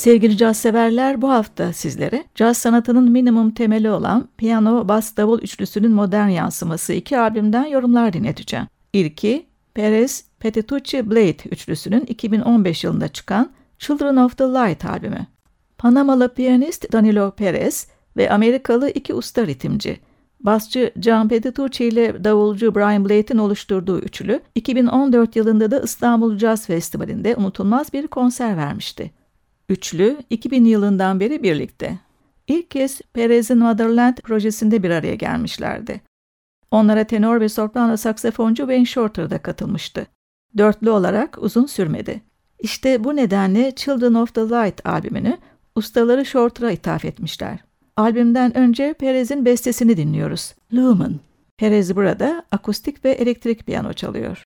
Sevgili caz severler bu hafta sizlere caz sanatının minimum temeli olan piyano, bas, davul üçlüsünün modern yansıması iki albümden yorumlar dinleteceğim. İlki Perez, Petitucci, Blade üçlüsünün 2015 yılında çıkan Children of the Light albümü. Panamalı piyanist Danilo Perez ve Amerikalı iki usta ritimci Basçı John Petitucci ile davulcu Brian Blade'in oluşturduğu üçlü, 2014 yılında da İstanbul Jazz Festivali'nde unutulmaz bir konser vermişti. Üçlü, 2000 yılından beri birlikte. İlk kez Perez'in Motherland projesinde bir araya gelmişlerdi. Onlara tenor ve soprano saksafoncu Wayne Shorter da katılmıştı. Dörtlü olarak uzun sürmedi. İşte bu nedenle Children of the Light albümünü ustaları Shorter'a ithaf etmişler. Albümden önce Perez'in bestesini dinliyoruz. Lumen. Perez burada akustik ve elektrik piyano çalıyor.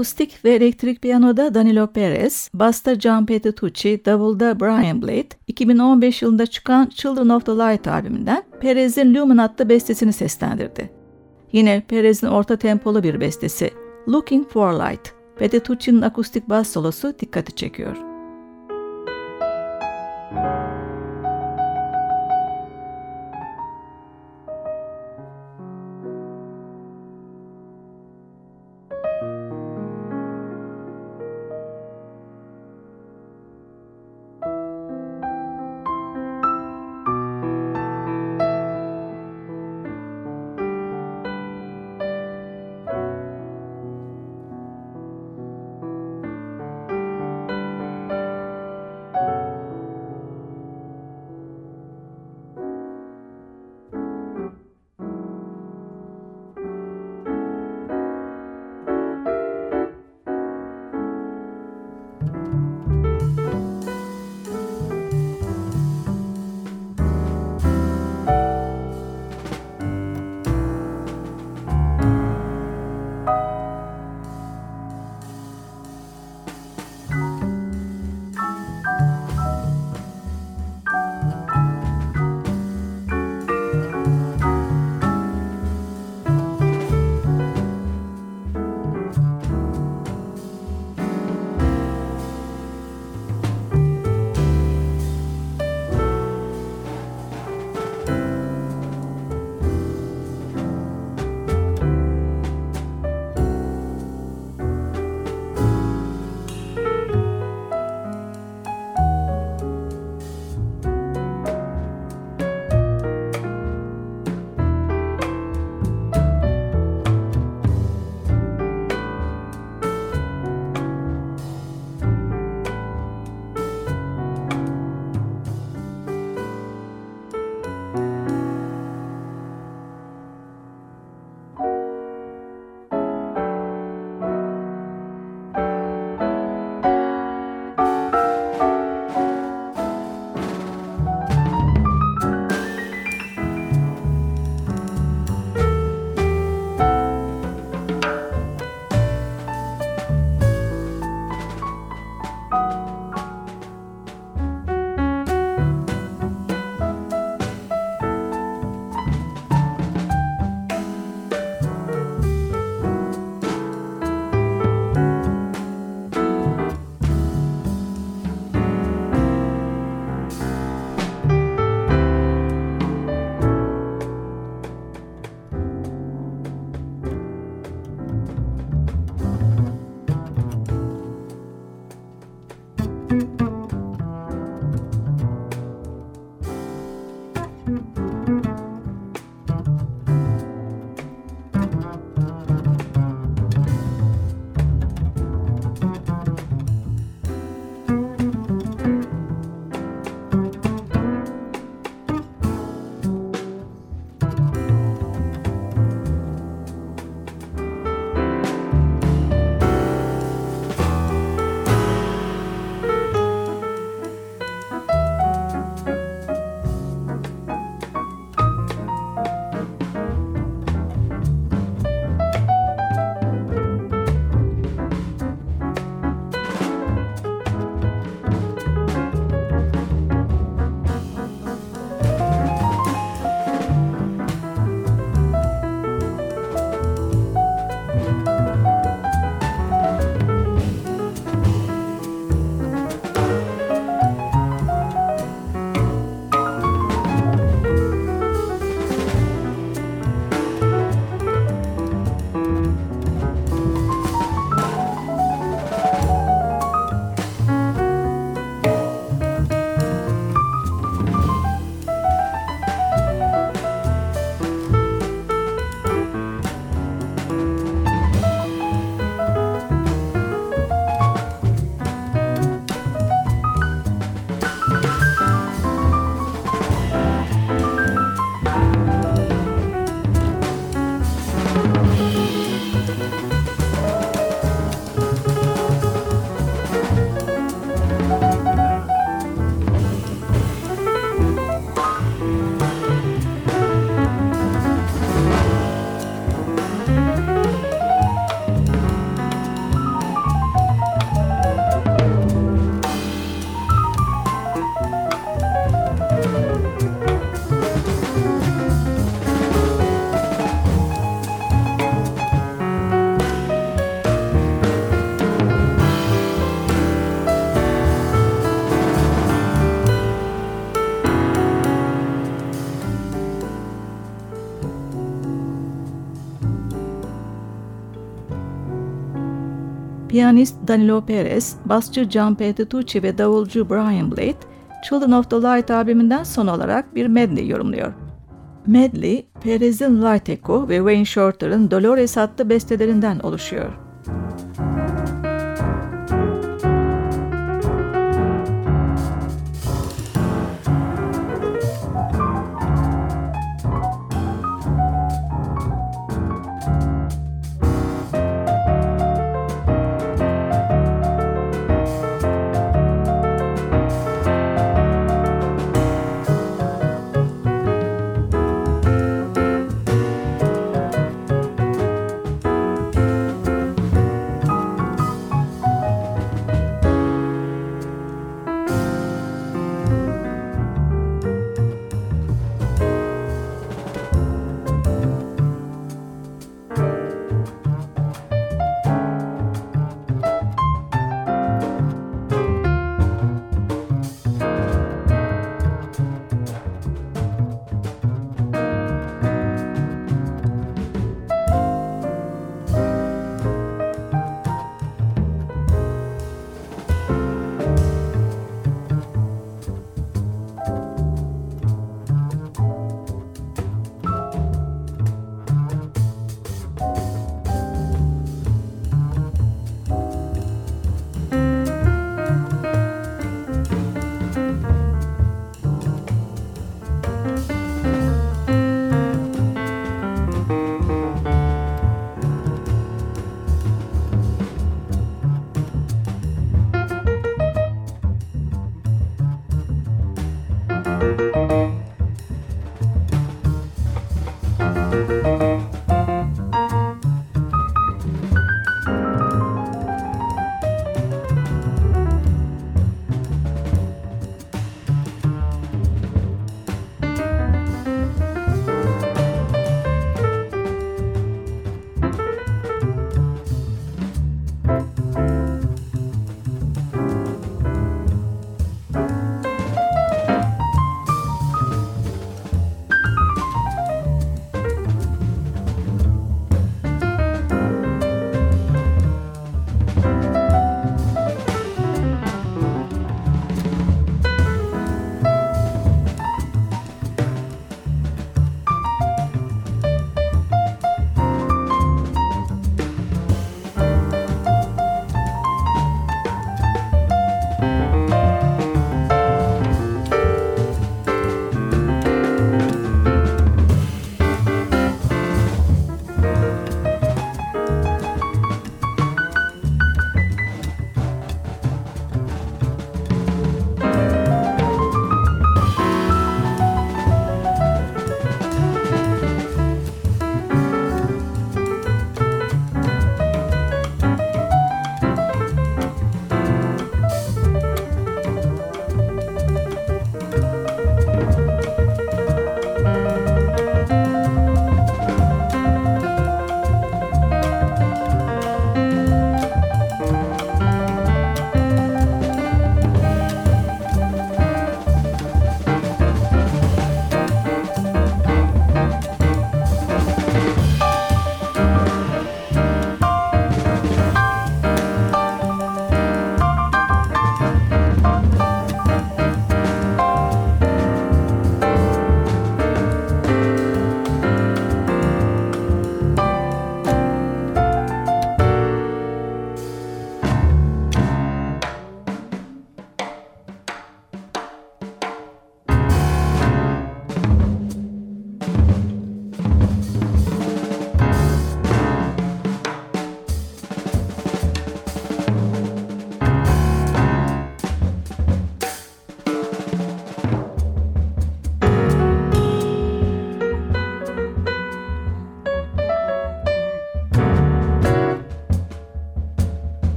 Akustik ve elektrik piyanoda Danilo Perez, basta John Petrucci, davulda Brian Blade, 2015 yılında çıkan Children of the Light albümünden Perez'in Lumen adlı bestesini seslendirdi. Yine Perez'in orta tempolu bir bestesi Looking for Light, Petrucci'nin akustik bas solosu dikkati çekiyor. Piyanist Danilo Perez, basçı John Petrucci ve davulcu Brian Blade, Children of the Light albümünden son olarak bir medley yorumluyor. Medley, Perez'in Light Echo ve Wayne Shorter'ın Dolores adlı bestelerinden oluşuyor.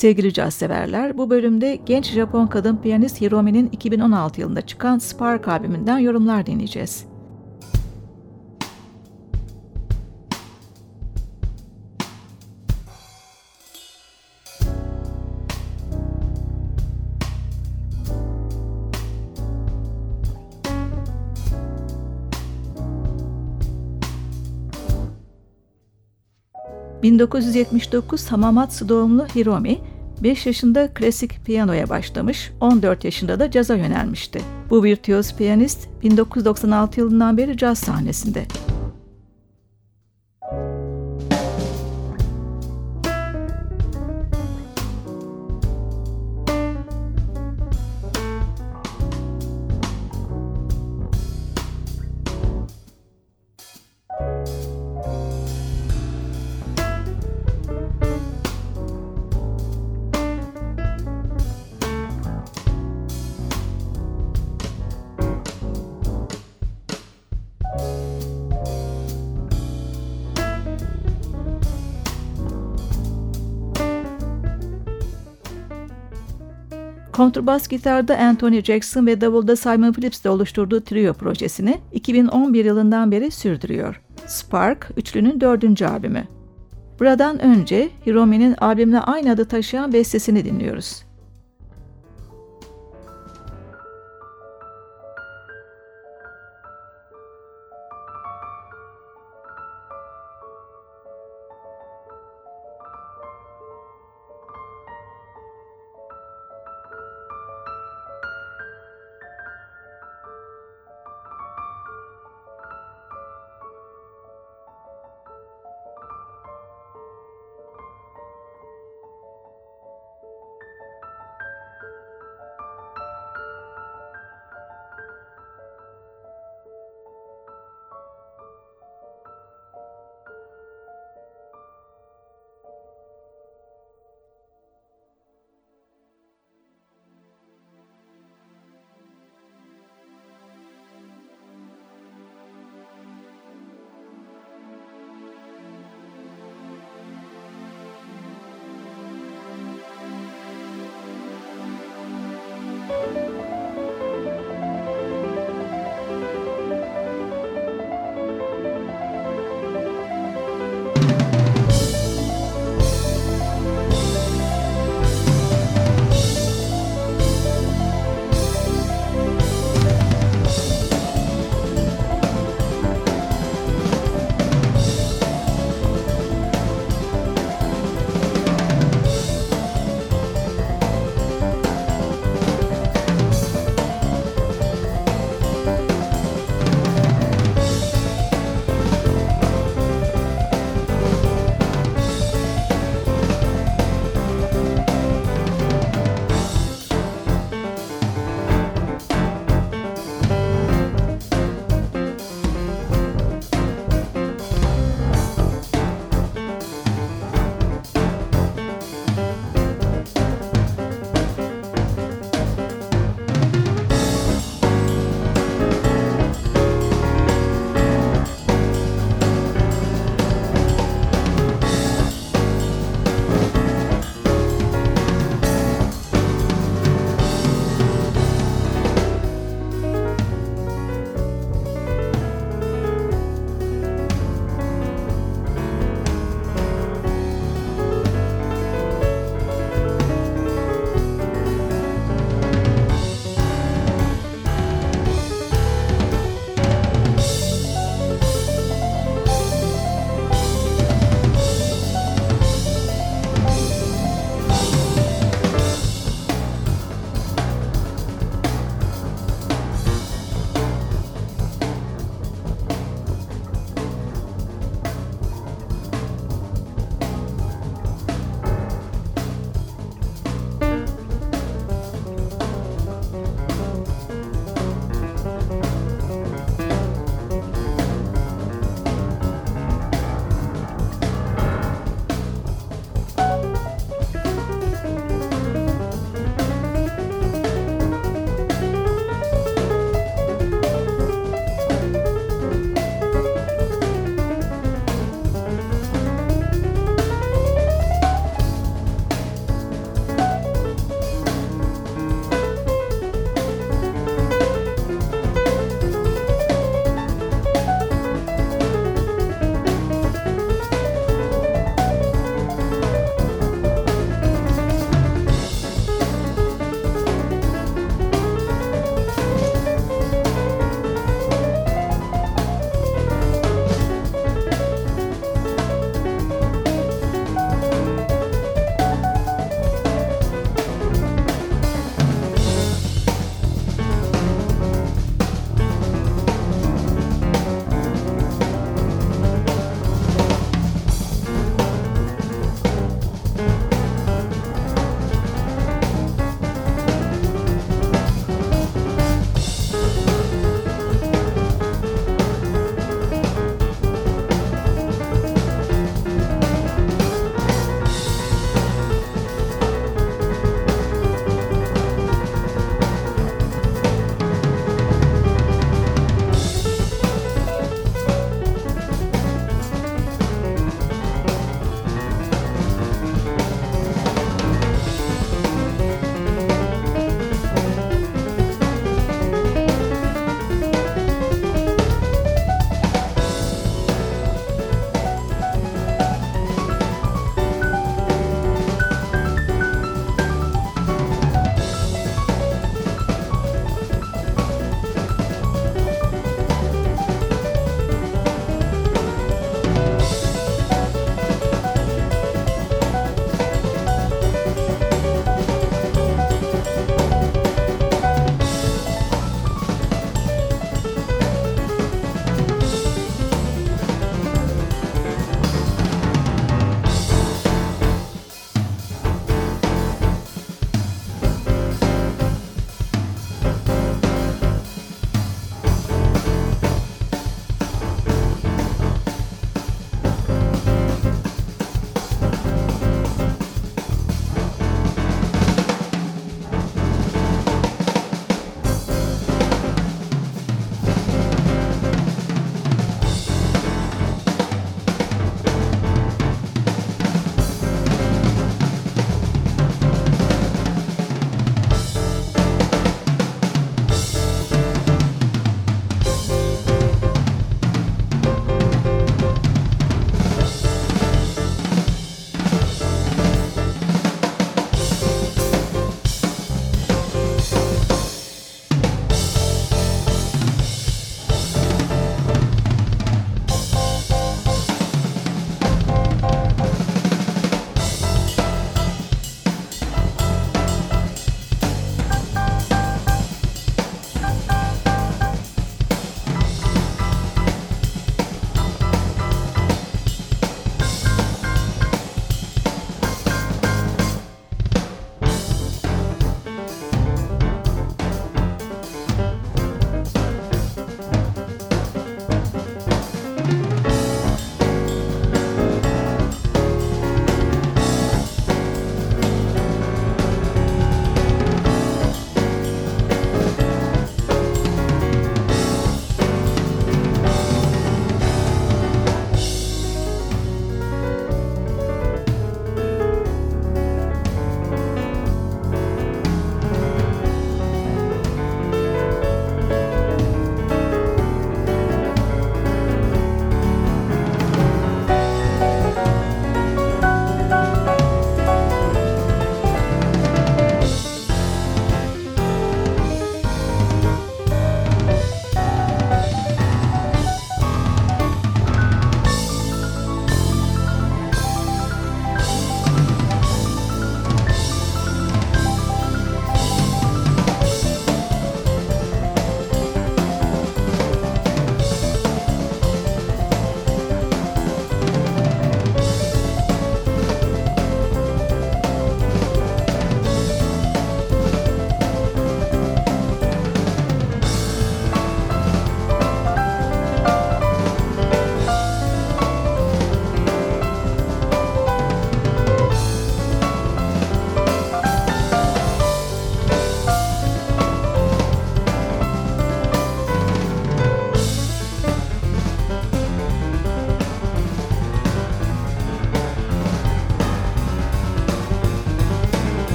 Sevgili caz severler, bu bölümde genç Japon kadın piyanist Hiromi'nin 2016 yılında çıkan Spark albümünden yorumlar dinleyeceğiz. 1979 Hamamatsu doğumlu Hiromi, 5 yaşında klasik piyanoya başlamış, 14 yaşında da caza yönelmişti. Bu virtüöz piyanist 1996 yılından beri caz sahnesinde. Kontrbas gitarda Anthony Jackson ve davulda Simon Phillips ile oluşturduğu trio projesini 2011 yılından beri sürdürüyor. Spark, üçlünün dördüncü albümü. Buradan önce Hiromi'nin albümle aynı adı taşıyan bestesini dinliyoruz.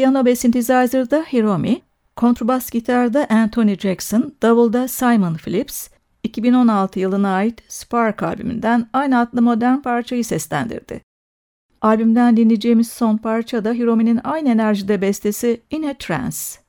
Piyano ve synthesizer'da Hiromi, kontrbas gitarda Anthony Jackson, davulda Simon Phillips, 2016 yılına ait Spark albümünden aynı adlı modern parçayı seslendirdi. Albümden dinleyeceğimiz son parça da Hiromi'nin aynı enerjide bestesi In a Trance.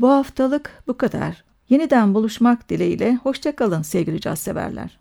Bu haftalık bu kadar. Yeniden buluşmak dileğiyle hoşçakalın sevgili caz severler.